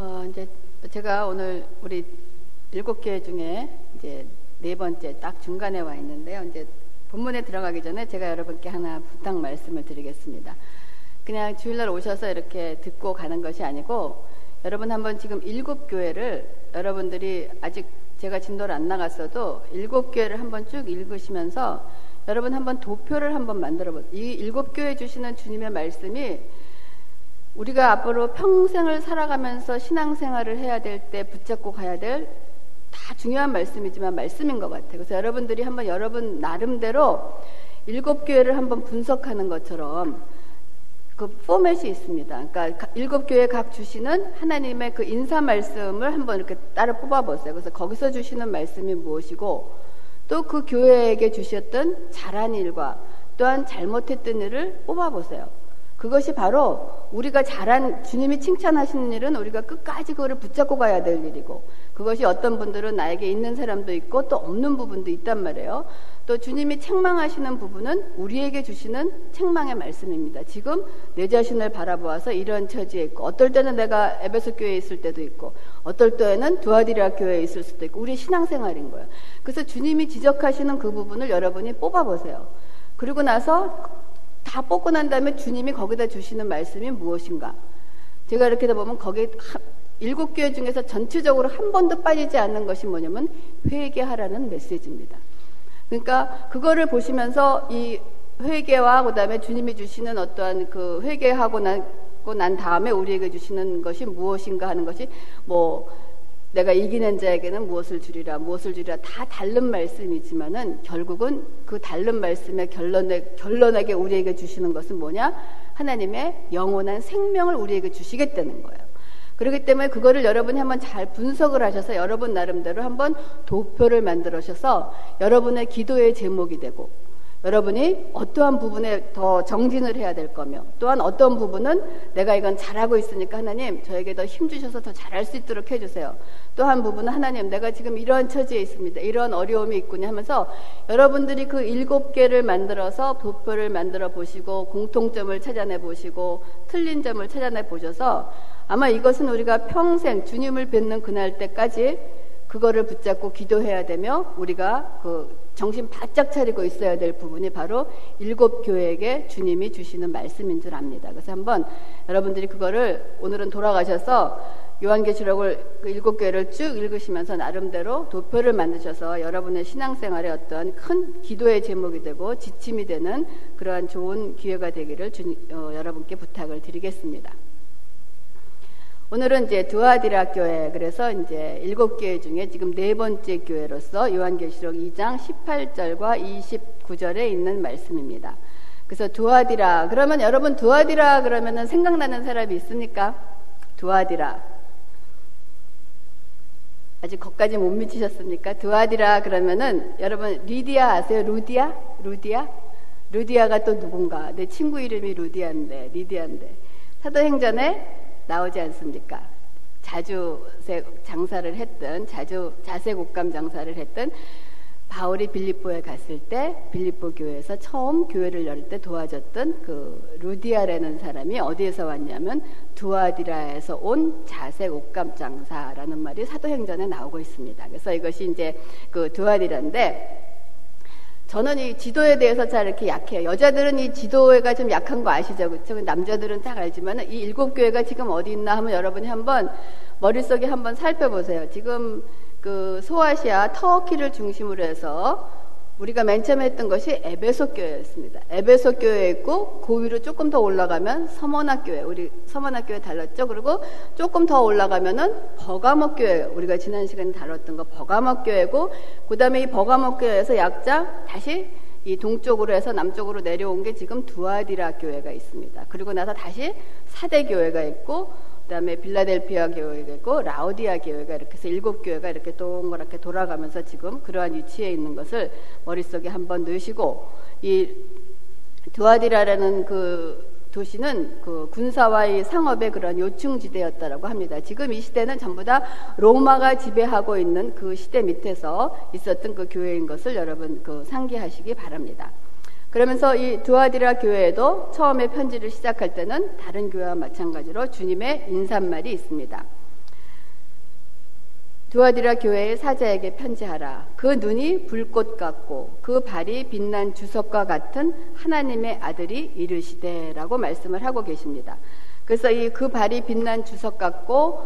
어, 이제 제가 오늘 우리 일곱 개 중에 이제 네 번째 딱 중간에 와 있는데요. 이제 본문에 들어가기 전에 제가 여러분께 하나 부탁 말씀을 드리겠습니다. 그냥 주일날 오셔서 이렇게 듣고 가는 것이 아니고 여러분 한번 지금 일곱 교회를 여러분들이 아직 제가 진도를 안 나갔어도 일곱 교회를 한번 쭉 읽으시면서 여러분 한번 도표를 한번 만들어 보세요. 이 일곱 교회 주시는 주님의 말씀이 우리가 앞으로 평생을 살아가면서 신앙생활을 해야 될 때 붙잡고 가야 될 다 중요한 말씀이지만 말씀인 것 같아요. 그래서 여러분들이 한번 여러분 나름대로 일곱 교회를 한번 분석하는 것처럼 그 포맷이 있습니다. 그러니까 일곱 교회 각 주시는 하나님의 그 인사 말씀을 한번 이렇게 따로 뽑아보세요. 그래서 거기서 주시는 말씀이 무엇이고 또 그 교회에게 주셨던 잘한 일과 또한 잘못했던 일을 뽑아보세요. 그것이 바로 우리가 잘한 주님이 칭찬하시는 일은 우리가 끝까지 그거를 붙잡고 가야 될 일이고 그것이 어떤 분들은 나에게 있는 사람도 있고 또 없는 부분도 있단 말이에요. 또 주님이 책망하시는 부분은 우리에게 주시는 책망의 말씀입니다. 지금 내 자신을 바라보아서 이런 처지에 있고 어떨 때는 내가 에베소 교회에 있을 때도 있고 어떨 때는 두아디라 교회에 있을 수도 있고 우리 신앙생활인 거예요. 그래서 주님이 지적하시는 그 부분을 여러분이 뽑아보세요. 그리고 나서 다 뽑고 난 다음에 주님이 거기다 주시는 말씀이 무엇인가? 제가 이렇게 다 보면 거기에 일곱 교회 중에서 전체적으로 한 번도 빠지지 않는 것이 뭐냐면 회개하라는 메시지입니다. 그러니까 그거를 보시면서 이 회개와 그다음에 주님이 주시는 어떠한 그 회개하고 난, 난 다음에 우리에게 주시는 것이 무엇인가 하는 것이 뭐 내가 이기는 자에게는 무엇을 주리라, 무엇을 주리라 다 다른 말씀이지만은 결국은 그 다른 말씀의 결론에, 결론에게 우리에게 주시는 것은 뭐냐? 하나님의 영원한 생명을 우리에게 주시겠다는 거예요. 그렇기 때문에 그거를 여러분이 한번 잘 분석을 하셔서 여러분 나름대로 한번 도표를 만들어셔서 여러분의 기도의 제목이 되고 여러분이 어떠한 부분에 더 정진을 해야 될 거며 또한 어떤 부분은 내가 이건 잘하고 있으니까 하나님 저에게 더 힘 주셔서 더 잘할 수 있도록 해주세요. 또한 부분은 하나님 내가 지금 이런 처지에 있습니다. 이런 어려움이 있군요 하면서 여러분들이 그 일곱 개를 만들어서 도표를 만들어 보시고 공통점을 찾아내 보시고 틀린 점을 찾아내 보셔서 아마 이것은 우리가 평생 주님을 뵙는 그날 때까지 그거를 붙잡고 기도해야 되며 우리가 그 정신 바짝 차리고 있어야 될 부분이 바로 일곱 교회에게 주님이 주시는 말씀인 줄 압니다. 그래서 한번 여러분들이 그거를 오늘은 돌아가셔서 요한계시록을 그 일곱 교회를 쭉 읽으시면서 나름대로 도표를 만드셔서 여러분의 신앙생활에 어떤 큰 기도의 제목이 되고 지침이 되는 그러한 좋은 기회가 되기를 주, 어, 여러분께 부탁을 드리겠습니다. 오늘은 이제 두아디라 교회 그래서 이제 일곱 교회 중에 지금 네 번째 교회로서 요한계시록 2장 18절과 29절에 있는 말씀입니다. 그래서 두아디라 그러면 여러분 두아디라 그러면은 생각나는 사람이 있습니까? 두아디라 아직 거기까지 못 미치셨습니까? 두아디라 그러면은 여러분 리디아 아세요? 루디아? 루디아? 루디아가 또 누군가? 내 친구 이름이 루디아인데 리디아인데 사도행전에 나오지 않습니까? 자주 장사를 했던 자주 자색 옷감 장사를 했던 바울이 빌립보에 갔을 때 빌립보 교회에서 처음 교회를 열 때 도와줬던 그 루디아라는 사람이 어디에서 왔냐면 두아디라에서 온 자색 옷감 장사라는 말이 사도행전에 나오고 있습니다. 그래서 이것이 이제 그 두아디라인데 저는 이 지도에 대해서 잘 이렇게 약해요. 여자들은 이 지도회가 좀 약한 거 아시죠? 그렇죠? 남자들은 딱 알지만 이 일곱 교회가 지금 어디 있나 하면 여러분이 한번 머릿속에 한번 살펴보세요. 지금 그 소아시아 터키를 중심으로 해서 우리가 맨 처음에 했던 것이 에베소 교회였습니다. 에베소 교회에 있고 그 위로 조금 더 올라가면 서머나 교회, 우리 서머나 교회 달랐죠. 그리고 조금 더 올라가면은 버가목 교회, 우리가 지난 시간에 다뤘던 거 버가목 교회고 그다음에 이 버가목 교회에서 약자 다시 이 동쪽으로 해서 남쪽으로 내려온 게 지금 두아디라 교회가 있습니다. 그리고 나서 다시 사대 교회가 있고 그다음에 빌라델피아 교회가 있고 라우디아 교회가 이렇게 해서 일곱 교회가 이렇게 동그랗게 돌아가면서 지금 그러한 위치에 있는 것을 머릿속에 한번 넣으시고 이 두아디라라는 그 도시는 그 군사와의 상업의 그런 요충지대였다라고 합니다. 지금 이 시대는 전부 다 로마가 지배하고 있는 그 시대 밑에서 있었던 그 교회인 것을 여러분 그 상기하시기 바랍니다. 그러면서 이 두아디라 교회에도 처음에 편지를 시작할 때는 다른 교회와 마찬가지로 주님의 인사말이 있습니다. 두아디라 교회의 사자에게 편지하라. 그 눈이 불꽃 같고 그 발이 빛난 주석과 같은 하나님의 아들이 이르시되라고 말씀을 하고 계십니다. 그래서 이 그 발이 빛난 주석 같고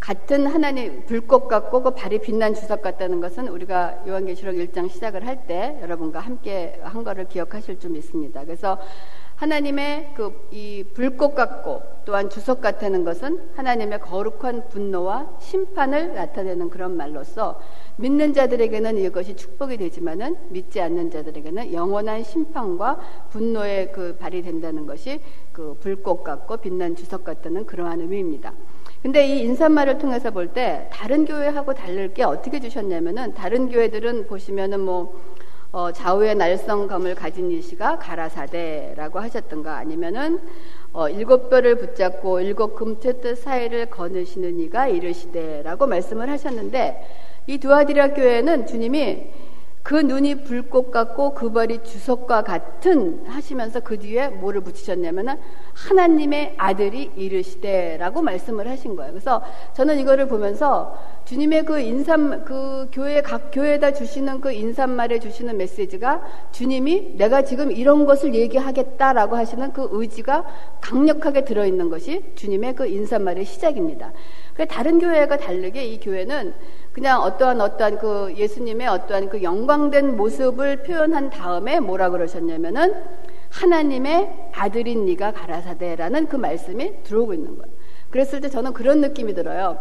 같은 하나님 불꽃 같고 그 발이 빛난 주석 같다는 것은 우리가 요한계시록 1장 시작을 할 때 여러분과 함께 한 거를 기억하실 줄 믿습니다. 그래서 하나님의 그 이 불꽃 같고 또한 주석 같다는 것은 하나님의 거룩한 분노와 심판을 나타내는 그런 말로서 믿는 자들에게는 이것이 축복이 되지만은 믿지 않는 자들에게는 영원한 심판과 분노의 그 발이 된다는 것이 그 불꽃 같고 빛난 주석 같다는 그러한 의미입니다. 근데 이 인사말을 통해서 볼 때 다른 교회하고 다를 게 어떻게 주셨냐면은 다른 교회들은 보시면은 뭐 어, 좌우의 날성검을 가진 이시가 가라사대라고 하셨던가 아니면은 어, 일곱 뼈를 붙잡고 일곱 금틀 뜻 사이를 거느시는 이가 이르시되라고 말씀을 하셨는데 이 두아디라 교회는 주님이 그 눈이 불꽃 같고 그 발이 주석과 같은 하시면서 그 뒤에 뭐를 붙이셨냐면은 하나님의 아들이 이르시되라고 말씀을 하신 거예요. 그래서 저는 이거를 보면서 주님의 그 인삼 그 교회 각 교회에다 주시는 그 인삼말에 주시는 메시지가 주님이 내가 지금 이런 것을 얘기하겠다라고 하시는 그 의지가 강력하게 들어 있는 것이 주님의 그 인삼말의 시작입니다. 그 다른 교회가 다르게 이 교회는 그냥 어떠한 어떠한 그 예수님의 어떠한 그 영광된 모습을 표현한 다음에 뭐라 그러셨냐면은 하나님의 아들인 네가 가라사대라는 그 말씀이 들어오고 있는 거예요. 그랬을 때 저는 그런 느낌이 들어요.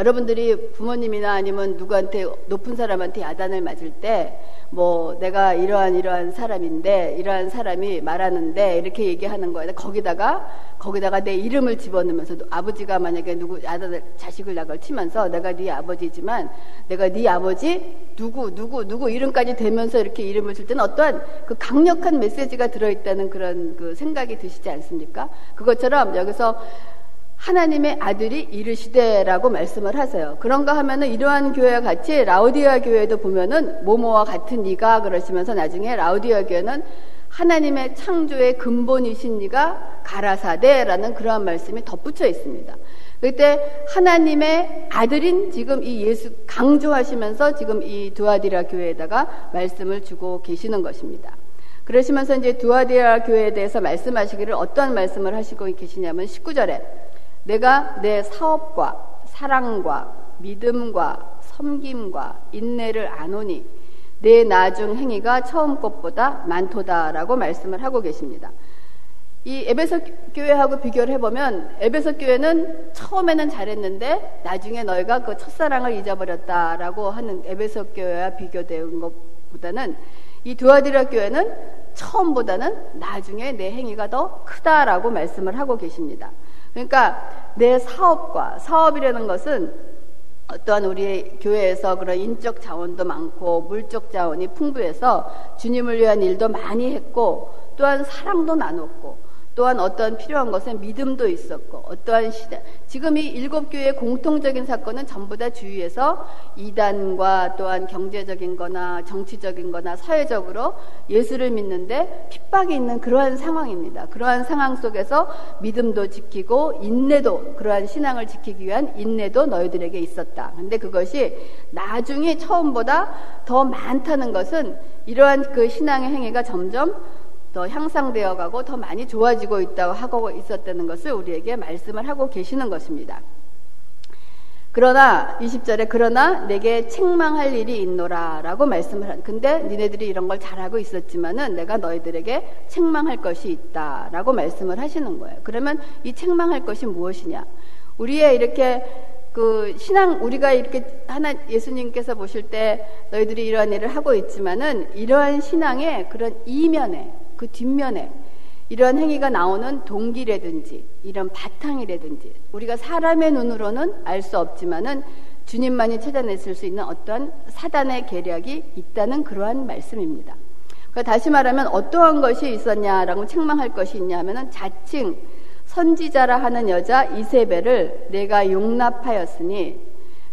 여러분들이 부모님이나 아니면 누구한테 높은 사람한테 야단을 맞을 때 뭐 내가 이러한 이러한 사람인데 이러한 사람이 말하는데 이렇게 얘기하는 거예요. 거기다가 거기다가 내 이름을 집어넣으면서 아버지가 만약에 누구 아들 자식을 나걸 치면서 내가 네 아버지지만 내가 네 아버지 누구 누구 누구 이름까지 대면서 이렇게 이름을 줄 때는 어떠한 그 강력한 메시지가 들어있다는 그런 그 생각이 드시지 않습니까? 그것처럼 여기서 하나님의 아들이 이르시되라고 말씀을 하세요. 그런가 하면은 이러한 교회와 같이 라우디아 교회도 보면은 모모와 같은 니가 그러시면서 나중에 라우디아 교회는 하나님의 창조의 근본이신 니가 가라사대라는 그러한 말씀이 덧붙여 있습니다. 그때 하나님의 아들인 지금 이 예수 강조하시면서 지금 이 두아디라 교회에다가 말씀을 주고 계시는 것입니다. 그러시면서 이제 두아디라 교회에 대해서 말씀하시기를 어떠한 말씀을 하시고 계시냐면 19절에 내가 내 사업과 사랑과 믿음과 섬김과 인내를 아노니 내 나중 행위가 처음 것보다 많도다라고 말씀을 하고 계십니다. 이 에베소 교회하고 비교를 해보면 에베소 교회는 처음에는 잘했는데 나중에 너희가 그 첫사랑을 잊어버렸다라고 하는 에베소 교회와 비교된 것보다는 이 두아디라 교회는 처음보다는 나중에 내 행위가 더 크다라고 말씀을 하고 계십니다. 그러니까 내 사업과 사업이라는 것은 어떠한 우리 교회에서 그런 인적 자원도 많고 물적 자원이 풍부해서 주님을 위한 일도 많이 했고 또한 사랑도 나눴고 또한 어떠한 필요한 것은 믿음도 있었고 어떠한 시대 지금 이 일곱 교회의 공통적인 사건은 전부 다 주위에서 이단과 또한 경제적인 거나 정치적인 거나 사회적으로 예수를 믿는데 핍박이 있는 그러한 상황입니다. 그러한 상황 속에서 믿음도 지키고 인내도 그러한 신앙을 지키기 위한 인내도 너희들에게 있었다. 근데 그것이 나중에 처음보다 더 많다는 것은 이러한 그 신앙의 행위가 점점 더 향상되어 가고 더 많이 좋아지고 있다고 하고 있었다는 것을 우리에게 말씀을 하고 계시는 것입니다. 그러나 20절에 그러나 내게 책망할 일이 있노라 라고 말씀을 한 근데 니네들이 이런 걸 잘하고 있었지만은 내가 너희들에게 책망할 것이 있다 라고 말씀을 하시는 거예요. 그러면 이 책망할 것이 무엇이냐? 우리의 이렇게 그 신앙 우리가 이렇게 하나 예수님께서 보실 때 너희들이 이러한 일을 하고 있지만은 이러한 신앙의 그런 이면에 그 뒷면에 이러한 행위가 나오는 동기라든지 이런 바탕이라든지 우리가 사람의 눈으로는 알 수 없지만은 주님만이 찾아냈을 수 있는 어떠한 사단의 계략이 있다는 그러한 말씀입니다. 그러니까 다시 말하면 어떠한 것이 있었냐라고 책망할 것이 있냐면은 자칭 선지자라 하는 여자 이세벨을 내가 용납하였으니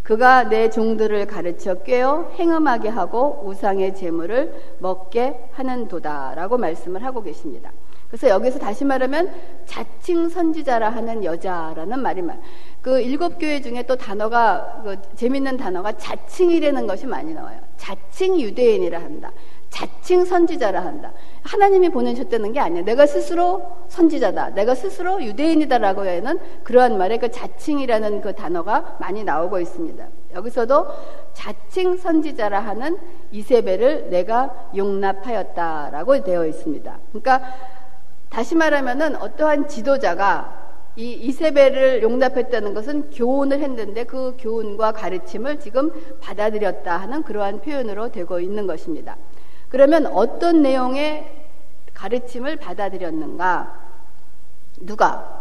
그가 내 종들을 가르쳐 꿰어 행음하게 하고 우상의 재물을 먹게 하는 도다라고 말씀을 하고 계십니다. 그래서 여기서 다시 말하면 자칭 선지자라 하는 여자라는 말이 말. 그 일곱 교회 중에 또 단어가 그 재밌는 단어가 자칭이라는 것이 많이 나와요. 자칭 유대인이라 한다. 자칭 선지자라 한다. 하나님이 보내셨다는 게 아니야. 내가 스스로 선지자다. 내가 스스로 유대인이다라고 하는 그러한 말에 그 자칭이라는 그 단어가 많이 나오고 있습니다. 여기서도 자칭 선지자라 하는 이세벨을 내가 용납하였다라고 되어 있습니다. 그러니까 다시 말하면은 어떠한 지도자가 이 이세벨을 용납했다는 것은 교훈을 했는데 그 교훈과 가르침을 지금 받아들였다 하는 그러한 표현으로 되고 있는 것입니다. 그러면 어떤 내용의 가르침을 받아들였는가? 누가?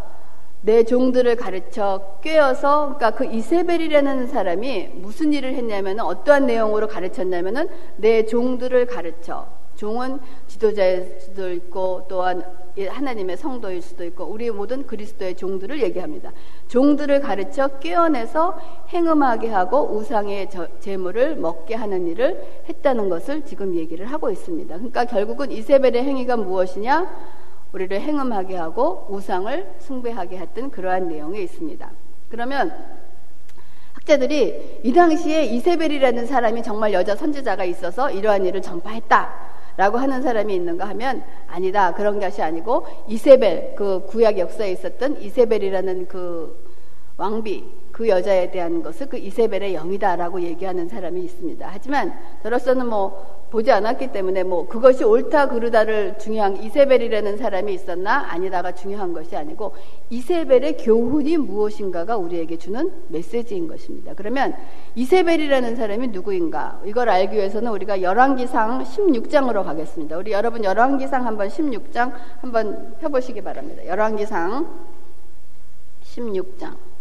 내 종들을 가르쳐 꿰어서 그러니까 그 이세벨이라는 사람이 무슨 일을 했냐면 어떠한 내용으로 가르쳤냐면은 내 종들을 가르쳐 종은 지도자일 수도 있고 또한 하나님의 성도일 수도 있고 우리 모든 그리스도의 종들을 얘기합니다. 종들을 가르쳐 깨어내서 행음하게 하고 우상의 재물을 먹게 하는 일을 했다는 것을 지금 얘기를 하고 있습니다. 그러니까 결국은 이세벨의 행위가 무엇이냐? 우리를 행음하게 하고 우상을 숭배하게 했던 그러한 내용이 있습니다. 그러면 학자들이 이 당시에 이세벨이라는 사람이 정말 여자 선지자가 있어서 이러한 일을 전파했다. 라고 하는 사람이 있는가 하면 아니다. 그런 것이 아니고 이세벨, 그 구약 역사에 있었던 이세벨이라는 그 왕비, 그 여자에 대한 것을 그 이세벨의 영이다라고 얘기하는 사람이 있습니다. 하지만 저로서는 뭐 보지 않았기 때문에 뭐 그것이 옳다 그르다를 중요한 이세벨이라는 사람이 있었나 아니다가 중요한 것이 아니고 이세벨의 교훈이 무엇인가가 우리에게 주는 메시지인 것입니다. 그러면 이세벨이라는 사람이 누구인가? 이걸 알기 위해서는 우리가 열왕기상 16장으로 가겠습니다. 우리 여러분 열왕기상 한번 16장 한번 펴보시기 바랍니다. 열왕기상 16장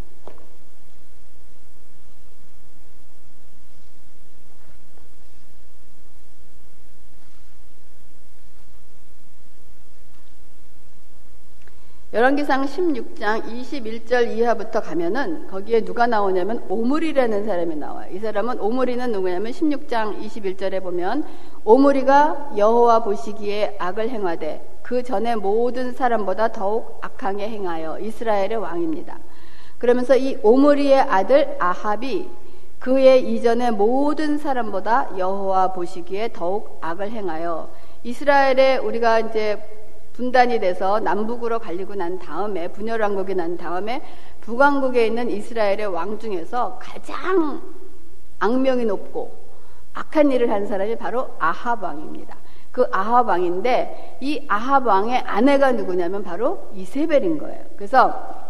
열왕기상 16장 21절 이하부터 가면은 거기에 누가 나오냐면 오므리라는 사람이 나와요. 이 사람은 오므리는 누구냐면 16장 21절에 보면 오므리가 여호와 보시기에 악을 행하되 그 전에 모든 사람보다 더욱 악하게 행하여 이스라엘의 왕입니다. 그러면서 이 오므리의 아들 아합이 그의 이전의 모든 사람보다 여호와 보시기에 더욱 악을 행하여 이스라엘의 우리가 이제 분단이 돼서 남북으로 갈리고 난 다음에 분열 왕국이 난 다음에 북왕국에 있는 이스라엘의 왕 중에서 가장 악명이 높고 악한 일을 한 사람이 바로 아합 왕입니다. 그 아합 왕인데 이 아합 왕의 아내가 누구냐면 바로 이세벨인 거예요. 그래서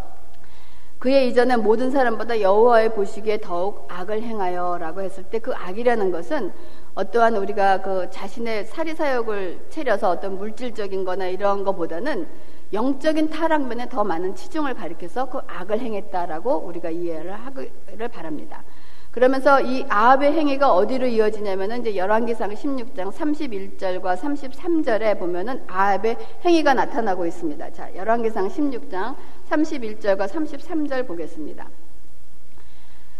그의 이전에 모든 사람보다 여호와의 보시기에 더욱 악을 행하여라고 했을 때 그 악이라는 것은 어떠한 우리가 그 자신의 사리 사욕을 채려서 어떤 물질적인 거나 이런 거보다는 영적인 타락면에 더 많은 치중을 가리켜서 그 악을 행했다라고 우리가 이해를 하기를 바랍니다. 그러면서 이 아합의 행위가 어디로 이어지냐면은 이제 열왕기상 16장 31절과 33절에 보면은 아합의 행위가 나타나고 있습니다. 자, 열왕기상 16장 31절과 33절 보겠습니다.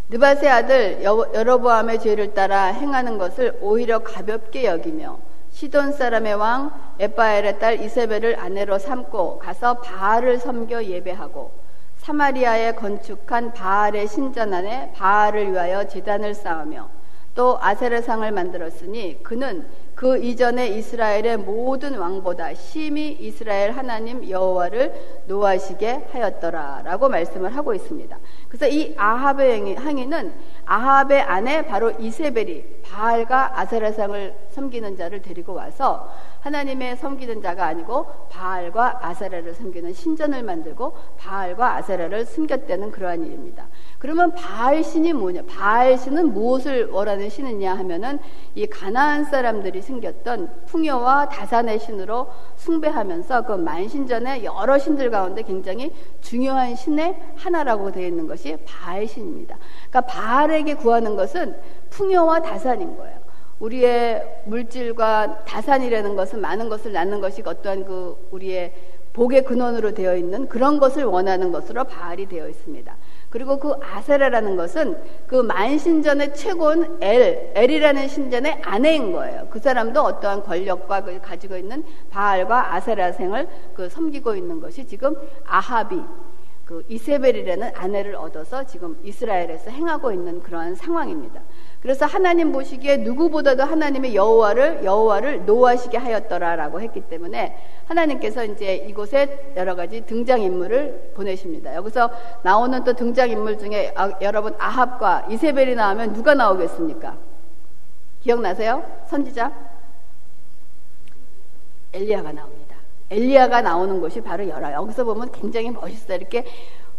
느바세 아들 여로보암의 죄를 따라 행하는 것을 오히려 가볍게 여기며 시돈 사람의 왕 에바엘의 딸 이세벨을 아내로 삼고 가서 바알을 섬겨 예배하고 사마리아에 건축한 바알의 신전 안에 바알을 위하여 제단을 쌓으며 또 아세르상을 만들었으니 그는 그 이전에 이스라엘의 모든 왕보다 심히 이스라엘 하나님 여호와를 노하시게 하였더라라고 말씀을 하고 있습니다. 그래서 이 아합의 행위는 아합의 아내 바로 이세벨이 바알과 아세라상을 섬기는 자를 데리고 와서 하나님의 섬기는 자가 아니고 바알과 아세라를 섬기는 신전을 만들고 바알과 아세라를 숨겼다는 그러한 일입니다. 그러면 바알 신이 뭐냐? 바알 신은 무엇을 원하는 신이냐 하면은 이 가나안 사람들이 생겼던 풍요와 다산의 신으로 숭배하면서 그 만신전의 여러 신들 가운데 굉장히 중요한 신의 하나라고 되어 있는 것이 바알 신입니다. 그러니까 바알에게 구하는 것은 풍요와 다산인 거예요. 우리의 물질과 다산이라는 것은 많은 것을 낳는 것이 어떠한 그 우리의 복의 근원으로 되어 있는 그런 것을 원하는 것으로 바알이 되어 있습니다. 그리고 그 아세라라는 것은 그 만신전의 최고는 엘, 엘이라는 신전의 아내인 거예요. 그 사람도 어떠한 권력과 그 가지고 있는 바알과 아세라생을 그 섬기고 있는 것이 지금 아합이 그 이세벨이라는 아내를 얻어서 지금 이스라엘에서 행하고 있는 그러한 상황입니다. 그래서 하나님 보시기에 누구보다도 하나님의 여호와를 여호와를 노하시게 하였더라라고 했기 때문에 하나님께서 이제 이곳에 여러 가지 등장 인물을 보내십니다. 여기서 나오는 또 등장 인물 중에 아, 여러분 아합과 이세벨이 나오면 누가 나오겠습니까? 기억나세요? 선지자 엘리야가 나옵니다. 엘리야가 나오는 곳이 바로 열화. 여기서 보면 굉장히 멋있어요. 이렇게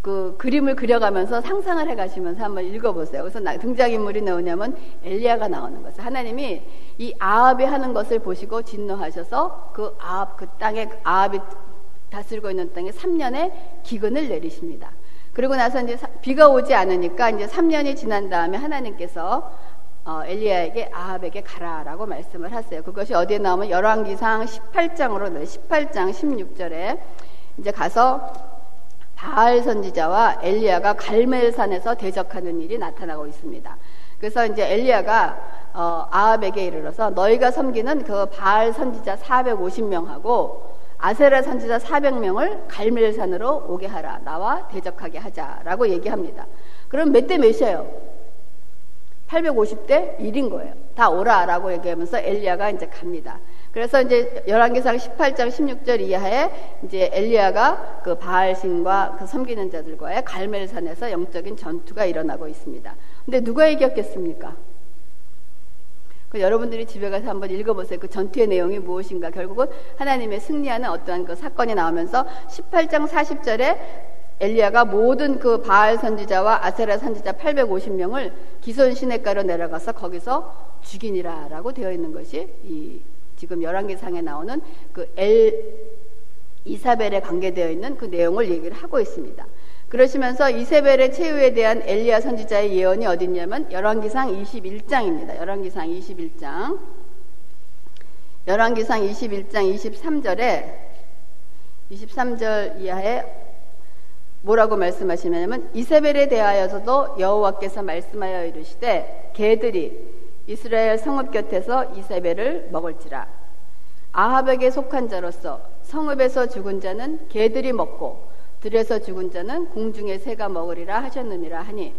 그 그림을 그려가면서 상상을 해가시면서 한번 읽어보세요. 그래서 등장인물이 나오냐면 엘리야가 나오는 거죠. 하나님이 이 아합이 하는 것을 보시고 진노하셔서 그 아합 그 땅에 아합이 다스리고 있는 땅에 3년의 기근을 내리십니다. 그리고 나서 이제 비가 오지 않으니까 이제 3년이 지난 다음에 하나님께서 어, 엘리야에게 아합에게 가라라고 말씀을 하세요. 그것이 어디에 나오면 열왕기상 18장으로 18장 16절에 이제 가서 바알 선지자와 엘리야가 갈멜산에서 대적하는 일이 나타나고 있습니다. 그래서 이제 엘리야가 어, 아합에게 이르러서 너희가 섬기는 그 바알 선지자 450명하고 아세라 선지자 400명을 갈멜산으로 오게 하라. 나와 대적하게 하자라고 얘기합니다. 그럼 몇 대 몇이에요? 850대 1인 거예요. 다 오라라고 얘기하면서 엘리야가 이제 갑니다. 그래서 이제 열왕기상 18장 16절 이하에 이제 엘리야가 그 바알 신과 그 섬기는 자들과의 갈멜산에서 영적인 전투가 일어나고 있습니다. 근데 누가 이겼겠습니까? 그 여러분들이 집에 가서 한번 읽어보세요. 그 전투의 내용이 무엇인가. 결국은 하나님의 승리하는 어떠한 그 사건이 나오면서 18장 40절에 엘리야가 모든 그 바알 선지자와 아세라 선지자 850명을 기손 시내가로 내려가서 거기서 죽이니라라고 되어 있는 것이 이 지금 열왕기상에 나오는 그 엘 이사벨에 관계되어 있는 그 내용을 얘기를 하고 있습니다. 그러시면서 이세벨의 최후에 대한 엘리야 선지자의 예언이 어딨냐면 열왕기상 21장입니다. 열왕기상 21장. 열왕기상 21장 23절에 23절 이하에 뭐라고 말씀하시냐면 이세벨에 대하여서도 여호와께서 말씀하여 이르시되 개들이 이스라엘 성읍 곁에서 이세벨을 먹을지라 아합에게 속한 자로서 성읍에서 죽은 자는 개들이 먹고 들에서 죽은 자는 공중의 새가 먹으리라 하셨느니라 하니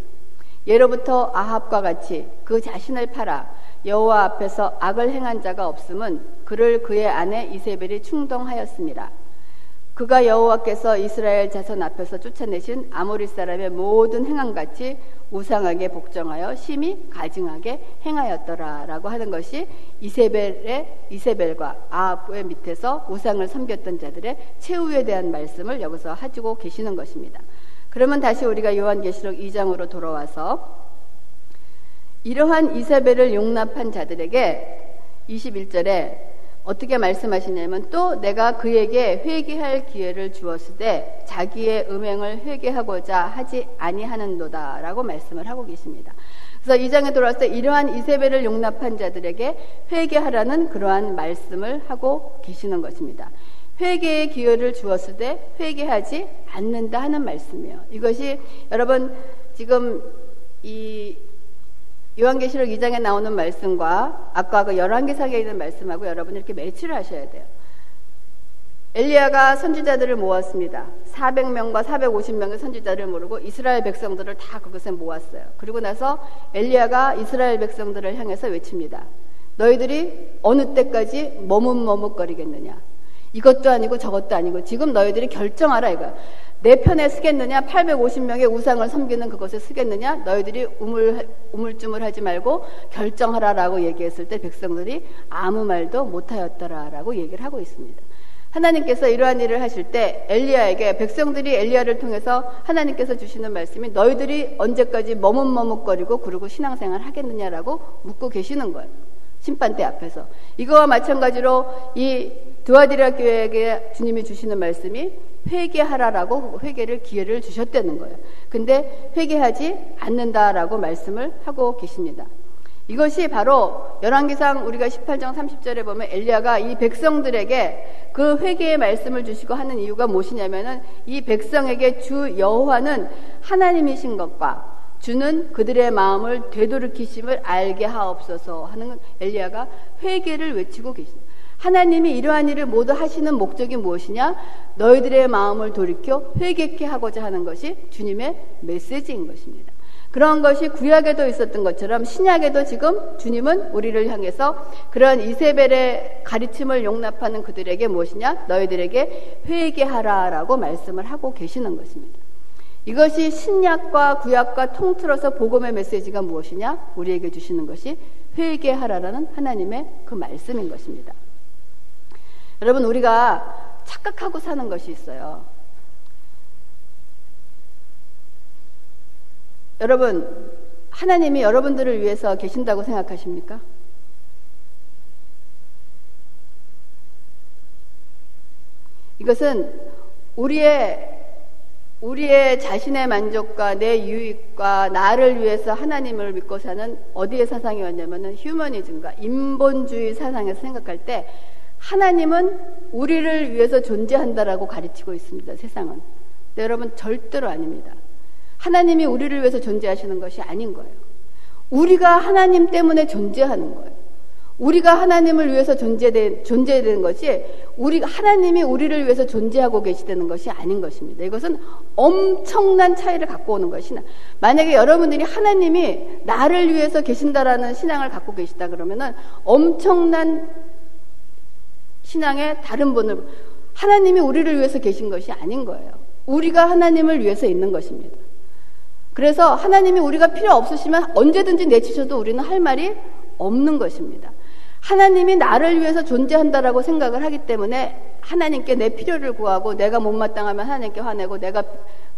예로부터 아합과 같이 그 자신을 팔아 여호와 앞에서 악을 행한 자가 없음은 그를 그의 아내 이세벨이 충동하였습니다. 그가 여호와께서 이스라엘 자손 앞에서 쫓아내신 아모리 사람의 모든 행함같이 우상하게 복종하여 심히 가증하게 행하였더라라고 하는 것이 이세벨의 이세벨과 아합의 밑에서 우상을 섬겼던 자들의 최후에 대한 말씀을 여기서 하주고 계시는 것입니다. 그러면 다시 우리가 요한계시록 2장으로 돌아와서 이러한 이세벨을 용납한 자들에게 21절에 어떻게 말씀하시냐면 또 내가 그에게 회개할 기회를 주었을 때 자기의 음행을 회개하고자 하지 아니하는도다라고 말씀을 하고 계십니다. 그래서 이 장에 때 이러한 이세벨을 용납한 자들에게 회개하라는 그러한 말씀을 하고 계시는 것입니다. 회개의 기회를 주었을 때 회개하지 않는다 하는 말씀이에요. 이것이 여러분 지금 이 요한계시록 2장에 나오는 말씀과 아까 그 열왕기상에 있는 말씀하고 여러분 이렇게 매치를 하셔야 돼요. 엘리야가 선지자들을 모았습니다. 400명과 450명의 선지자를 모르고 이스라엘 백성들을 다 그것에 모았어요. 그리고 나서 엘리야가 이스라엘 백성들을 향해서 외칩니다. 너희들이 어느 때까지 머뭇머뭇거리겠느냐? 이것도 아니고 저것도 아니고 지금 너희들이 결정하라 이거야. 내 편에 쓰겠느냐? 850명의 우상을 섬기는 그것에 쓰겠느냐? 너희들이 우물, 우물쭈물 하지 말고 결정하라라고 얘기했을 때 백성들이 아무 말도 못하였더라라고 얘기를 하고 있습니다. 하나님께서 이러한 일을 하실 때 엘리야에게 백성들이 엘리야를 통해서 하나님께서 주시는 말씀이 너희들이 언제까지 머뭇머뭇거리고 그러고 신앙생활 하겠느냐라고 묻고 계시는 거예요. 심판대 앞에서. 이거와 마찬가지로 이 두아디라 교회에게 주님이 주시는 말씀이 회개하라라고 회개를 기회를 주셨다는 거예요. 근데 회개하지 않는다라고 말씀을 하고 계십니다. 이것이 바로 열왕기상 우리가 18장 30절에 보면 엘리야가 이 백성들에게 그 회개의 말씀을 주시고 하는 이유가 무엇이냐면은 이 백성에게 주 여호와는 하나님이신 것과 주는 그들의 마음을 되돌이키심을 알게 하옵소서 하는 엘리야가 회개를 외치고 계십니다. 하나님이 이러한 일을 모두 하시는 목적이 무엇이냐? 너희들의 마음을 돌이켜 회개케 하고자 하는 것이 주님의 메시지인 것입니다. 그런 것이 구약에도 있었던 것처럼 신약에도 지금 주님은 우리를 향해서 그런 이세벨의 가르침을 용납하는 그들에게 무엇이냐? 너희들에게 회개하라라고 말씀을 하고 계시는 것입니다. 이것이 신약과 구약과 통틀어서 복음의 메시지가 무엇이냐? 우리에게 주시는 것이 회개하라라는 하나님의 그 말씀인 것입니다. 여러분, 우리가 착각하고 사는 것이 있어요. 여러분, 하나님이 여러분들을 위해서 계신다고 생각하십니까? 이것은 우리의 우리의 자신의 만족과 내 유익과 나를 위해서 하나님을 믿고 사는 어디의 사상이 었냐면은 휴머니즘과 인본주의 사상에서 생각할 때 하나님은 우리를 위해서 존재한다라고 가르치고 있습니다. 세상은. 네, 여러분 절대로 아닙니다. 하나님이 우리를 위해서 존재하시는 것이 아닌 거예요. 우리가 하나님 때문에 존재하는 거예요. 우리가 하나님을 위해서 존재되, 존재되는 것이 우리 하나님이 우리를 위해서 존재하고 계시다는 것이 아닌 것입니다. 이것은 엄청난 차이를 갖고 오는 것이나 만약에 여러분들이 하나님이 나를 위해서 계신다라는 신앙을 갖고 계시다 그러면은 엄청난 신앙의 다른 분을 하나님이 우리를 위해서 계신 것이 아닌 거예요. 우리가 하나님을 위해서 있는 것입니다. 그래서 하나님이 우리가 필요 없으시면 언제든지 내치셔도 우리는 할 말이 없는 것입니다. 하나님이 나를 위해서 존재한다라고 생각을 하기 때문에 하나님께 내 필요를 구하고 내가 못마땅하면 하나님께 화내고 내가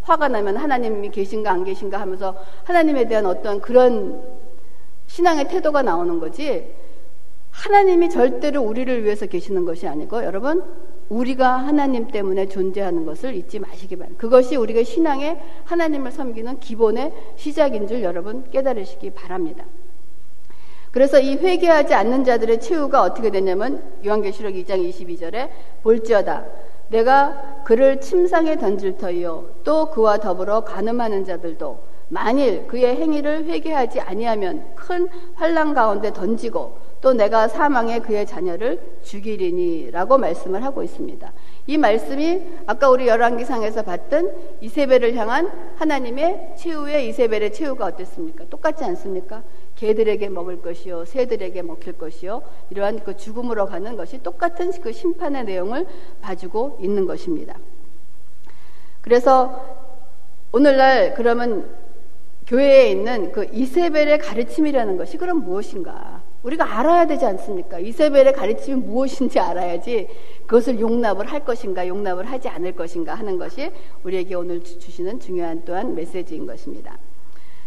화가 나면 하나님이 계신가 안 계신가 하면서 하나님에 대한 어떤 그런 신앙의 태도가 나오는 거지 하나님이 절대로 우리를 위해서 계시는 것이 아니고 여러분 우리가 하나님 때문에 존재하는 것을 잊지 마시기 바랍니다. 그것이 우리가 신앙의 하나님을 섬기는 기본의 시작인 줄 여러분 깨달으시기 바랍니다. 그래서 이 회개하지 않는 자들의 최후가 어떻게 되냐면 요한계시록 2장 22절에 볼지어다 내가 그를 침상에 던질 터이요 또 그와 더불어 가늠하는 자들도 만일 그의 행위를 회개하지 아니하면 큰 환란 가운데 던지고 또 내가 사망에 그의 자녀를 죽이리니라고 말씀을 하고 있습니다. 이 말씀이 아까 우리 열왕기상에서 봤던 이세벨을 향한 하나님의 최후의 이세벨의 최후가 어땠습니까? 똑같지 않습니까? 개들에게 먹을 것이요, 새들에게 먹힐 것이요, 이러한 그 죽음으로 가는 것이 똑같은 그 심판의 내용을 봐주고 있는 것입니다. 그래서 오늘날 그러면 교회에 있는 그 이세벨의 가르침이라는 것이 그럼 무엇인가? 우리가 알아야 되지 않습니까? 이세벨의 가르침이 무엇인지 알아야지 그것을 용납을 할 것인가, 용납을 하지 않을 것인가 하는 것이 우리에게 오늘 주시는 중요한 또한 메시지인 것입니다.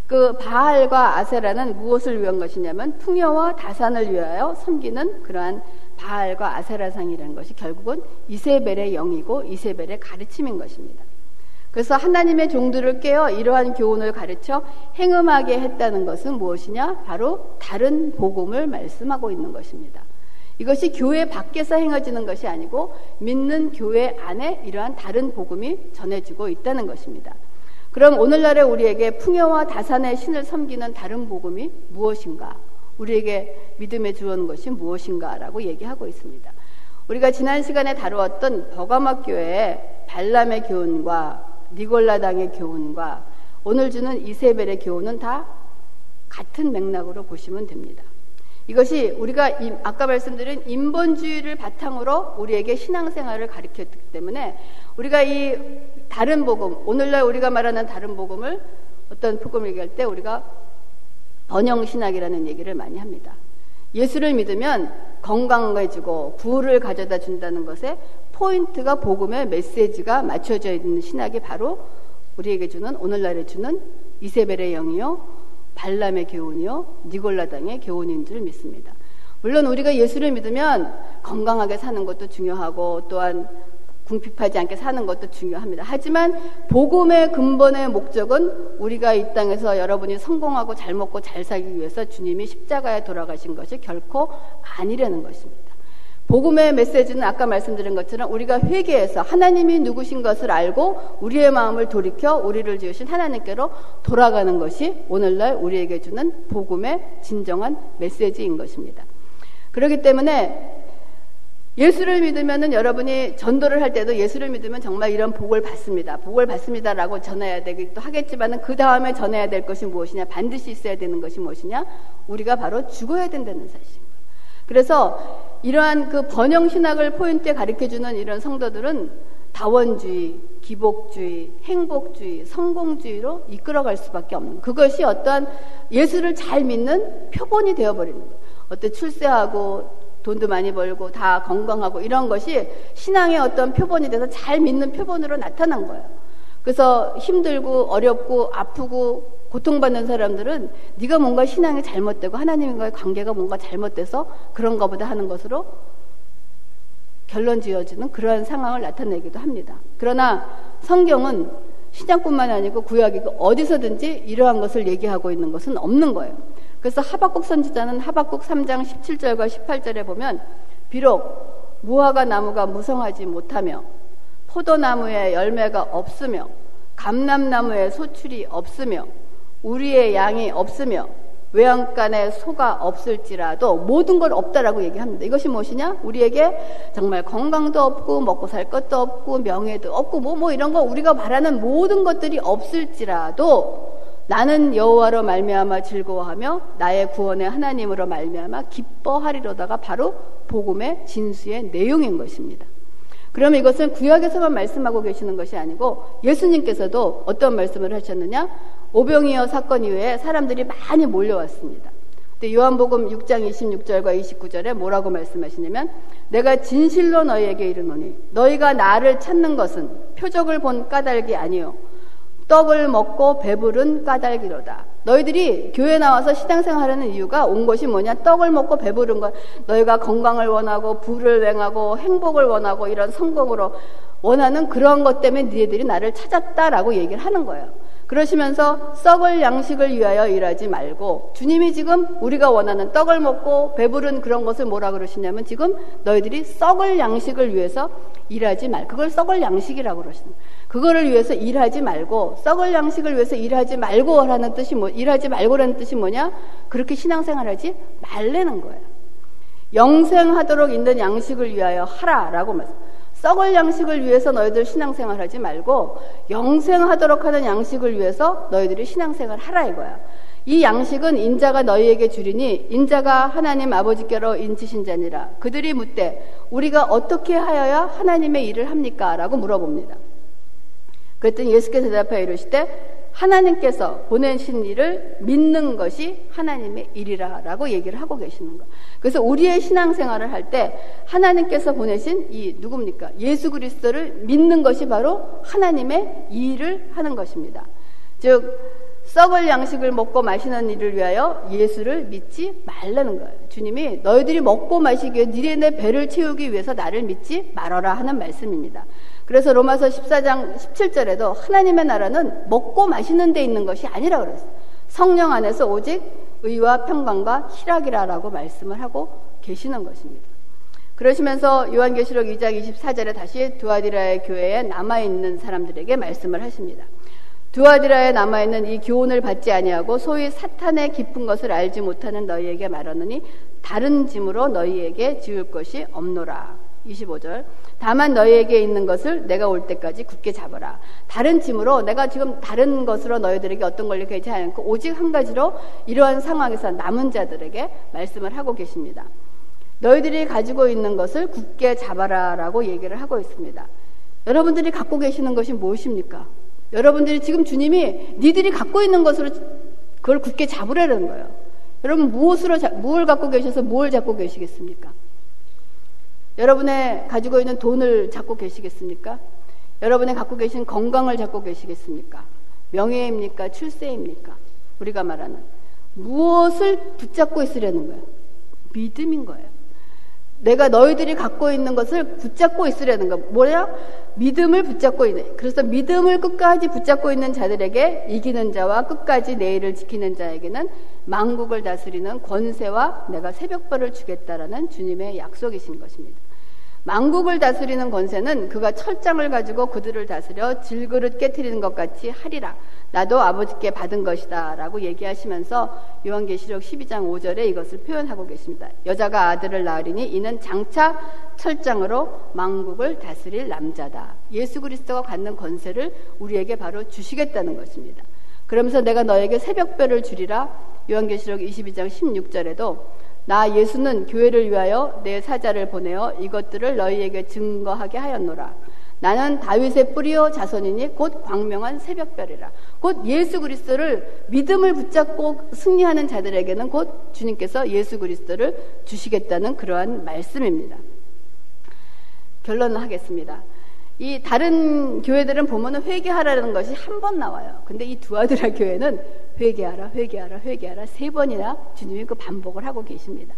그 바알과 아세라는 무엇을 위한 것이냐면 풍요와 다산을 위하여 섬기는 그러한 바알과 아세라상이라는 것이 결국은 이세벨의 영이고 이세벨의 가르침인 것입니다. 그래서 하나님의 종들을 깨어 이러한 교훈을 가르쳐 행음하게 했다는 것은 무엇이냐? 바로 다른 복음을 말씀하고 있는 것입니다. 이것이 교회 밖에서 행해지는 것이 아니고 믿는 교회 안에 이러한 다른 복음이 전해지고 있다는 것입니다. 그럼 오늘날의 우리에게 풍요와 다산의 신을 섬기는 다른 복음이 무엇인가? 우리에게 믿음에 주는 것이 무엇인가라고 얘기하고 있습니다. 우리가 지난 시간에 다루었던 버가막 교회의 발람의 교훈과 니골라당의 교훈과 오늘 주는 이세벨의 교훈은 다 같은 맥락으로 보시면 됩니다. 이것이 우리가 아까 말씀드린 인본주의를 바탕으로 우리에게 신앙생활을 가르쳤기 때문에 우리가 이 다른 복음, 오늘날 우리가 말하는 다른 복음을 어떤 복음을 얘기할 때 우리가 번영신학이라는 얘기를 많이 합니다. 예수를 믿으면 건강해지고 구를 가져다 준다는 것에 포인트가 복음의 메시지가 맞춰져 있는 신학이 바로 우리에게 주는 오늘날에 주는 이세벨의 영이요 발람의 교훈이요 니골라당의 교훈인 줄 믿습니다. 물론 우리가 예수를 믿으면 건강하게 사는 것도 중요하고 또한 궁핍하지 않게 사는 것도 중요합니다. 하지만 복음의 근본의 목적은 우리가 이 땅에서 여러분이 성공하고 잘 먹고 잘 살기 위해서 주님이 십자가에 돌아가신 것이 결코 아니라는 것입니다. 복음의 메시지는 아까 말씀드린 것처럼 우리가 회개해서 하나님이 누구신 것을 알고 우리의 마음을 돌이켜 우리를 지으신 하나님께로 돌아가는 것이 오늘날 우리에게 주는 복음의 진정한 메시지인 것입니다. 그렇기 때문에 예수를 믿으면은 여러분이 전도를 할 때도 예수를 믿으면 정말 이런 복을 받습니다. 복을 받습니다라고 전해야 되기도 하겠지만은 그 다음에 전해야 될 것이 무엇이냐? 반드시 있어야 되는 것이 무엇이냐? 우리가 바로 죽어야 된다는 사실입니다. 그래서 이러한 그 번영 신학을 포인트에 가르쳐 주는 이런 성도들은 다원주의, 기복주의, 행복주의, 성공주의로 이끌어갈 수밖에 없는 그것이 어떠한 예수를 잘 믿는 표본이 되어버리는 거예요. 어떤 출세하고 돈도 많이 벌고 다 건강하고 이런 것이 신앙의 어떤 표본이 돼서 잘 믿는 표본으로 나타난 거예요. 그래서 힘들고 어렵고 아프고 고통받는 사람들은 네가 뭔가 신앙이 잘못되고 하나님과의 관계가 뭔가 잘못돼서 그런가 보다 하는 것으로 결론 지어지는 그러한 상황을 나타내기도 합니다. 그러나 성경은 신약뿐만 아니고 구약이고 어디서든지 이러한 것을 얘기하고 있는 것은 없는 거예요. 그래서 하박국 선지자는 하박국 3장 17절과 18절에 보면 비록 무화과 나무가 무성하지 못하며 포도나무에 열매가 없으며 감람나무에 소출이 없으며 우리의 양이 없으며 외양간에 소가 없을지라도 모든 걸 없다라고 얘기합니다. 이것이 무엇이냐? 우리에게 정말 건강도 없고 먹고 살 것도 없고 명예도 없고 뭐뭐 뭐 이런 거 우리가 바라는 모든 것들이 없을지라도 나는 여호와로 말미암아 즐거워하며 나의 구원의 하나님으로 말미암아 기뻐하리로다가 바로 복음의 진수의 내용인 것입니다. 그러면 이것은 구약에서만 말씀하고 계시는 것이 아니고 예수님께서도 어떤 말씀을 하셨느냐? 오병이어 사건 이후에 사람들이 많이 몰려왔습니다. 근데 요한복음 6장 26절과 29절에 뭐라고 말씀하시냐면 내가 진실로 너희에게 이르노니 너희가 나를 찾는 것은 표적을 본 까닭이 아니요 떡을 먹고 배부른 까닭이로다. 너희들이 교회 나와서 시장생활하는 이유가 온 것이 뭐냐? 떡을 먹고 배부른 것. 너희가 건강을 원하고 부를 맹하고 행복을 원하고 이런 성공으로 원하는 그런 것 때문에 너희들이 나를 찾았다라고 얘기를 하는 거예요. 그러시면서 썩을 양식을 위하여 일하지 말고 주님이 지금 우리가 원하는 떡을 먹고 배부른 그런 것을 뭐라 그러시냐면 지금 너희들이 썩을 양식을 위해서 일하지 말. 그걸 썩을 양식이라고 그러시는. 그거를 위해서 일하지 말고 썩을 양식을 위해서 일하지 말고라는 뜻이 뭐 일하지 말고라는 뜻이 뭐냐? 그렇게 신앙생활하지 말라는 거예요. 영생하도록 있는 양식을 위하여 하라라고 말씀. 썩을 양식을 위해서 너희들 신앙생활 하지 말고 영생하도록 하는 양식을 위해서 너희들이 신앙생활 하라 이거야. 이 양식은 인자가 너희에게 주리니 인자가 하나님 아버지께로 인치신 자니라. 그들이 묻되 우리가 어떻게 하여야 하나님의 일을 합니까? 라고 물어봅니다. 그랬더니 예수께서 대답하여 이르시되 하나님께서 보내신 일을 믿는 것이 하나님의 일이라라고 얘기를 하고 계시는 거. 그래서 우리의 신앙생활을 할 때 하나님께서 보내신 이 누굽니까? 예수 그리스도를 믿는 것이 바로 하나님의 일을 하는 것입니다. 즉 썩을 양식을 먹고 마시는 일을 위하여 예수를 믿지 말라는 거예요. 주님이 너희들이 먹고 마시기 위해 니네 배를 채우기 위해서 나를 믿지 말아라 하는 말씀입니다. 그래서 로마서 14장 17절에도 하나님의 나라는 먹고 마시는 데 있는 것이 아니라 그랬어요. 성령 안에서 오직 의와 평강과 희락이라라고 말씀을 하고 계시는 것입니다. 그러시면서 요한계시록 2장 24절에 다시 두아디라의 교회에 남아있는 사람들에게 말씀을 하십니다. 두아디라에 남아있는 이 교훈을 받지 아니하고 소위 사탄의 깊은 것을 알지 못하는 너희에게 말하느니 다른 짐으로 너희에게 지을 것이 없노라. 25절. 다만 너희에게 있는 것을 내가 올 때까지 굳게 잡아라. 다른 짐으로 내가 지금 다른 것으로 너희들에게 어떤 걸 이렇게 하지 않고 오직 한 가지로 이러한 상황에서 남은 자들에게 말씀을 하고 계십니다. 너희들이 가지고 있는 것을 굳게 잡아라라고 얘기를 하고 있습니다. 여러분들이 갖고 계시는 것이 무엇입니까? 여러분들이 지금 주님이 니들이 갖고 있는 것으로 그걸 굳게 잡으라는 거예요. 여러분 무엇으로 무엇을 갖고 계셔서 뭘 잡고 계시겠습니까? 여러분의 가지고 있는 돈을 잡고 계시겠습니까? 여러분의 갖고 계신 건강을 잡고 계시겠습니까? 명예입니까? 출세입니까? 우리가 말하는 무엇을 붙잡고 있으려는 거예요? 믿음인 거예요. 내가 너희들이 갖고 있는 것을 붙잡고 있으려는 거. 뭐야? 믿음을 붙잡고 있는. 그래서 믿음을 끝까지 붙잡고 있는 자들에게 이기는 자와 끝까지 내일을 지키는 자에게는 망국을 다스리는 권세와 내가 새벽벌을 주겠다라는 주님의 약속이신 것입니다. 망국을 다스리는 권세는 그가 철장을 가지고 그들을 다스려 질그릇 깨뜨리는 것 같이 하리라. 나도 아버지께 받은 것이다. 라고 얘기하시면서 요한계시록 12장 5절에 이것을 표현하고 계십니다. 여자가 아들을 낳으리니 이는 장차 철장으로 망국을 다스릴 남자다. 예수 그리스도가 갖는 권세를 우리에게 바로 주시겠다는 것입니다. 그러면서 내가 너에게 새벽별을 주리라. 요한계시록 22장 16절에도 나 예수는 교회를 위하여 내 사자를 보내어 이것들을 너희에게 증거하게 하였노라. 나는 다윗의 뿌리요 자손이니 곧 광명한 새벽별이라. 곧 예수 그리스도를 믿음을 붙잡고 승리하는 자들에게는 곧 주님께서 예수 그리스도를 주시겠다는 그러한 말씀입니다. 결론을 하겠습니다. 이 다른 교회들은 보면은 회개하라는 것이 한 번 나와요. 근데 이 두아드라 교회는 회개하라, 회개하라, 회개하라 세 번이나 주님이 그 반복을 하고 계십니다.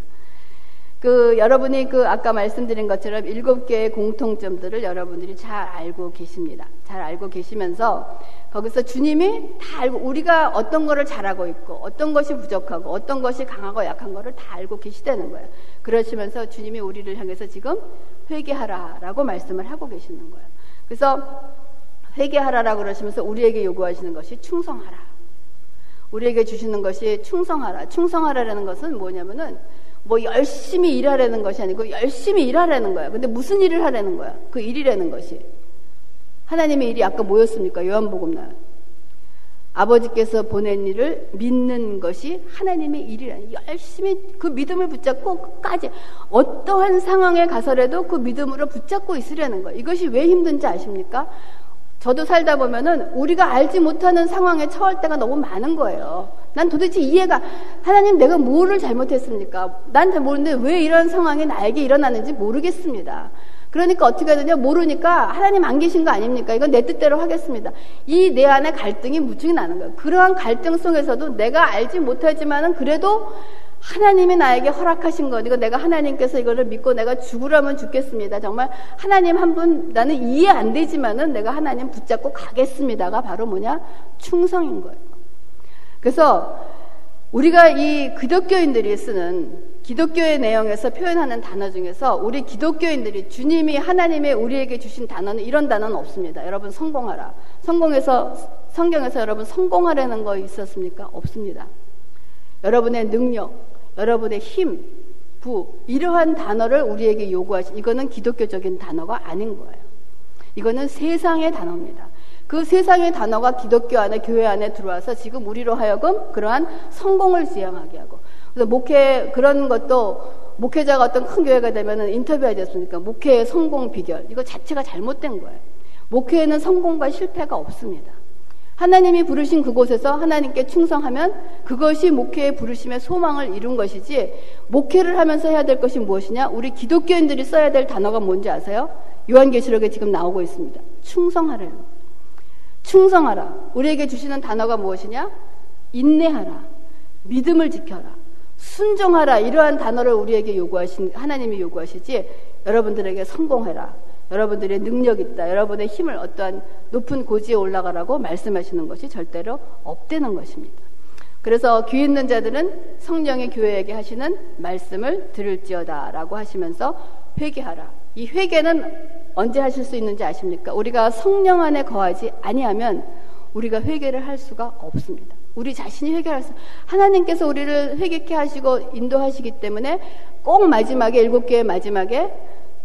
그 여러분이 그 아까 말씀드린 것처럼 일곱 개의 공통점들을 여러분들이 잘 알고 계십니다. 잘 알고 계시면서 거기서 주님이 다 알고 우리가 어떤 거를 잘하고 있고 어떤 것이 부족하고 어떤 것이 강하고 약한 거를 다 알고 계시다는 거예요. 그러시면서 주님이 우리를 향해서 지금 회개하라라고 말씀을 하고 계시는 거예요. 그래서 회개하라라고 그러시면서 우리에게 요구하시는 것이 충성하라. 우리에게 주시는 것이 충성하라. 충성하라라는 것은 뭐냐면은 뭐 열심히 일하라는 것이 아니고 열심히 일하라는 거야. 근데 무슨 일을 하라는 거야? 그 일이라는 것이. 하나님의 일이 아까 뭐였습니까? 요한복음 나 아버지께서 보낸 일을 믿는 것이 하나님의 일이라. 열심히 그 믿음을 붙잡고 끝까지 어떠한 상황에 가서라도 그 믿음으로 붙잡고 있으려는 거예요. 이것이 왜 힘든지 아십니까? 저도 살다 보면은 우리가 알지 못하는 상황에 처할 때가 너무 많은 거예요. 난 도대체 이해가 하나님 내가 뭐를 잘못했습니까? 난 잘 모르는데 왜 이런 상황이 나에게 일어나는지 모르겠습니다. 그러니까 어떻게 해야 되냐 모르니까 하나님 안 계신 거 아닙니까? 이건 내 뜻대로 하겠습니다. 이 내 안에 갈등이 무척이 나는 거예요. 그러한 갈등 속에서도 내가 알지 못하지만은 그래도 하나님이 나에게 허락하신 것, 이거 내가 하나님께서 이거를 믿고 내가 죽으라면 죽겠습니다. 정말 하나님 한 분, 나는 이해 안 되지만은 내가 하나님 붙잡고 가겠습니다가 바로 뭐냐? 충성인 거예요. 그래서 우리가 이 기독교인들이 쓰는 기독교의 내용에서 표현하는 단어 중에서 우리 기독교인들이 주님이 하나님의 우리에게 주신 단어는 이런 단어는 없습니다. 여러분 성공하라. 성공해서 성경에서 여러분 성공하라는 거 있었습니까? 없습니다. 여러분의 능력, 여러분의 힘, 부 이러한 단어를 우리에게 요구하시 이거는 기독교적인 단어가 아닌 거예요. 이거는 세상의 단어입니다. 그 세상의 단어가 기독교 안에 교회 안에 들어와서 지금 우리로 하여금 그러한 성공을 지향하게 하고 그래서 목회 그런 것도 목회자가 어떤 큰 교회가 되면은 인터뷰하지 않습니까? 목회의 성공 비결 이거 자체가 잘못된 거예요. 목회에는 성공과 실패가 없습니다. 하나님이 부르신 그곳에서 하나님께 충성하면 그것이 목회의 부르심의 소망을 이룬 것이지 목회를 하면서 해야 될 것이 무엇이냐? 우리 기독교인들이 써야 될 단어가 뭔지 아세요? 요한계시록에 지금 나오고 있습니다. 충성하래요. 충성하라. 우리에게 주시는 단어가 무엇이냐? 인내하라. 믿음을 지켜라. 순종하라. 이러한 단어를 우리에게 요구하신, 하나님이 요구하시지 여러분들에게 성공해라. 여러분들의 능력 있다. 여러분의 힘을 어떠한 높은 고지에 올라가라고 말씀하시는 것이 절대로 없다는 것입니다. 그래서 귀 있는 자들은 성령의 교회에게 하시는 말씀을 들을지어다라고 하시면서 회개하라. 이 회개는 언제 하실 수 있는지 아십니까? 우리가 성령 안에 거하지 아니하면 우리가 회개를 할 수가 없습니다. 우리 자신이 회개할 수 하나님께서 우리를 회개케 하시고 인도하시기 때문에 꼭 마지막에 일곱 개의 마지막에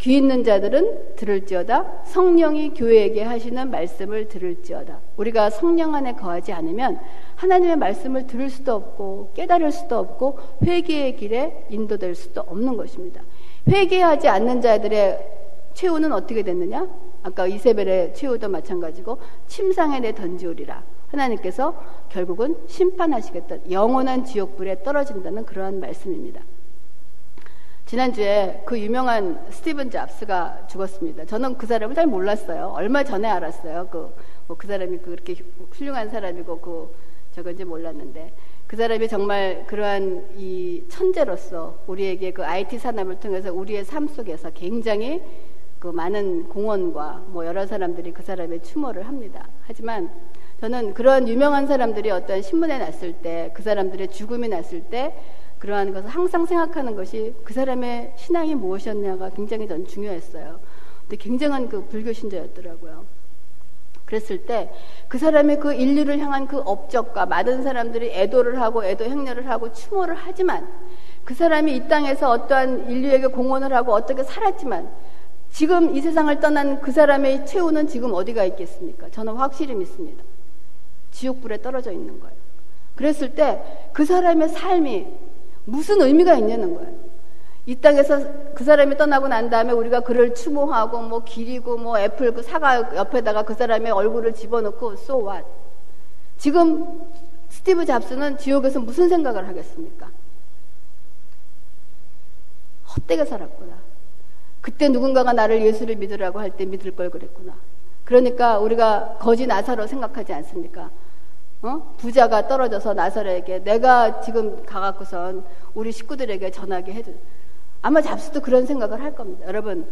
귀 있는 자들은 들을지어다 성령이 교회에게 하시는 말씀을 들을지어다 우리가 성령 안에 거하지 않으면 하나님의 말씀을 들을 수도 없고 깨달을 수도 없고 회개의 길에 인도될 수도 없는 것입니다. 회개하지 않는 자들의 최후는 어떻게 됐느냐? 아까 이세벨의 최후도 마찬가지고 침상에 내 던지우리라. 하나님께서 결국은 심판하시겠다. 영원한 지옥불에 떨어진다는 그러한 말씀입니다. 지난주에 그 유명한 스티븐 잡스가 죽었습니다. 저는 그 사람을 잘 몰랐어요. 얼마 전에 알았어요. 그, 뭐 그 사람이 그렇게 훌륭한 사람이고 그 저건지 몰랐는데 그 사람이 정말 그러한 이 천재로서 우리에게 그 IT 산업을 통해서 우리의 삶 속에서 굉장히 그 많은 공헌과 뭐 여러 사람들이 그 사람의 추모를 합니다. 하지만 저는 그런 유명한 사람들이 어떤 신문에 났을 때 그 사람들의 죽음이 났을 때 그러한 것을 항상 생각하는 것이 그 사람의 신앙이 무엇이었냐가 굉장히 전 중요했어요. 근데 굉장한 그 불교 신자였더라고요. 그랬을 때 그 사람의 그 인류를 향한 그 업적과 많은 사람들이 애도를 하고 애도 행렬을 하고 추모를 하지만 그 사람이 이 땅에서 어떠한 인류에게 공헌을 하고 어떻게 살았지만 지금 이 세상을 떠난 그 사람의 최후는 지금 어디가 있겠습니까? 저는 확실히 믿습니다. 지옥불에 떨어져 있는 거예요. 그랬을 때 그 사람의 삶이 무슨 의미가 있냐는 거예요. 이 땅에서 그 사람이 떠나고 난 다음에 우리가 그를 추모하고 뭐 기리고 뭐 애플 그 사과 옆에다가 그 사람의 얼굴을 집어넣고 so what? 지금 스티브 잡스는 지옥에서 무슨 생각을 하겠습니까? 헛되게 살았구나. 그때 누군가가 나를 예수를 믿으라고 할 때 믿을 걸 그랬구나. 그러니까 우리가 거지 나사로 생각하지 않습니까? 어? 부자가 떨어져서 나사로에게 내가 지금 가갖고선 우리 식구들에게 전하게 해줘. 아마 잡스도 그런 생각을 할 겁니다. 여러분,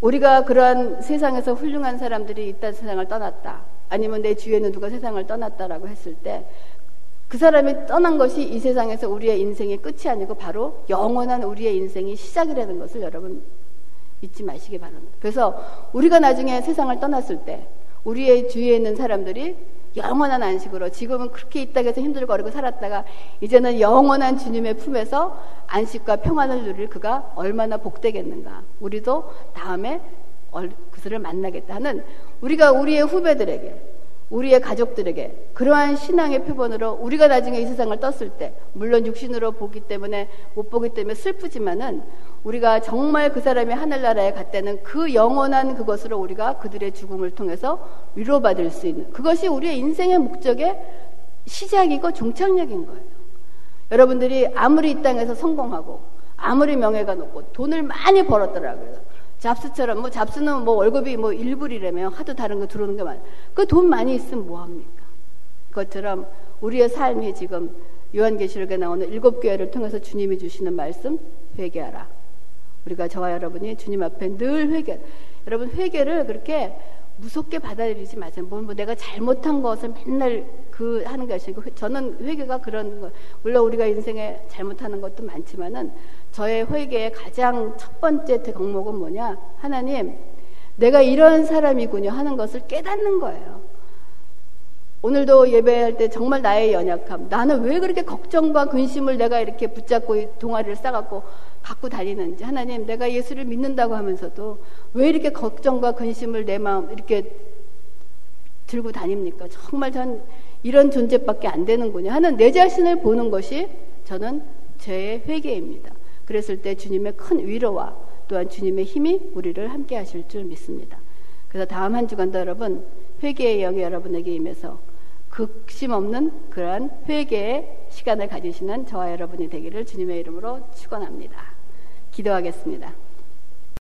우리가 그러한 세상에서 훌륭한 사람들이 있다 세상을 떠났다. 아니면 내 주위에는 누가 세상을 떠났다라고 했을 때 그 사람이 떠난 것이 이 세상에서 우리의 인생의 끝이 아니고 바로 영원한 우리의 인생이 시작이라는 것을 여러분 잊지 마시기 바랍니다. 그래서 우리가 나중에 세상을 떠났을 때 우리의 주위에 있는 사람들이 영원한 안식으로 지금은 그렇게 이 땅에서 힘들거리고 살았다가 이제는 영원한 주님의 품에서 안식과 평안을 누릴 그가 얼마나 복되겠는가. 우리도 다음에 그들을 만나겠다 하는 우리가 우리의 후배들에게 우리의 가족들에게 그러한 신앙의 표본으로 우리가 나중에 이 세상을 떴을 때 물론 육신으로 보기 때문에 못 보기 때문에 슬프지만은 우리가 정말 그 사람이 하늘나라에 갔다는 그 영원한 그것으로 우리가 그들의 죽음을 통해서 위로받을 수 있는 그것이 우리의 인생의 목적의 시작이고 종착역인 거예요. 여러분들이 아무리 이 땅에서 성공하고 아무리 명예가 높고 돈을 많이 벌었더라고요. 잡스처럼 뭐 잡스는 뭐 월급이 뭐 1불이라면 하도 다른 거 들어오는 게 많아. 그 돈 많이 있으면 뭐 합니까? 그것처럼 우리의 삶이 지금 요한계시록에 나오는 일곱 교회를 통해서 주님이 주시는 말씀 회개하라. 우리가 저와 여러분이 주님 앞에 늘 회개. 여러분 회개를 그렇게 무섭게 받아들이지 마세요. 뭐, 뭐 내가 잘못한 것을 맨날 그 하는 것이 아니고 저는 회개가 그런 거. 물론 우리가 인생에 잘못하는 것도 많지만은 저의 회개의 가장 첫 번째 덕목은 뭐냐? 하나님, 내가 이런 사람이군요 하는 것을 깨닫는 거예요. 오늘도 예배할 때 정말 나의 연약함. 나는 왜 그렇게 걱정과 근심을 내가 이렇게 붙잡고 동아리를 싸갖고 갖고 다니는지 하나님 내가 예수를 믿는다고 하면서도 왜 이렇게 걱정과 근심을 내 마음 이렇게 들고 다닙니까? 정말 전 이런 존재밖에 안 되는군요 하는 내 자신을 보는 것이 저는 제 회개입니다. 그랬을 때 주님의 큰 위로와 또한 주님의 힘이 우리를 함께 하실 줄 믿습니다. 그래서 다음 한 주간도 여러분 회개의 영이 여러분에게 임해서 극심 없는 그러한 회개의 시간을 가지시는 저와 여러분이 되기를 주님의 이름으로 축원합니다. 기도하겠습니다.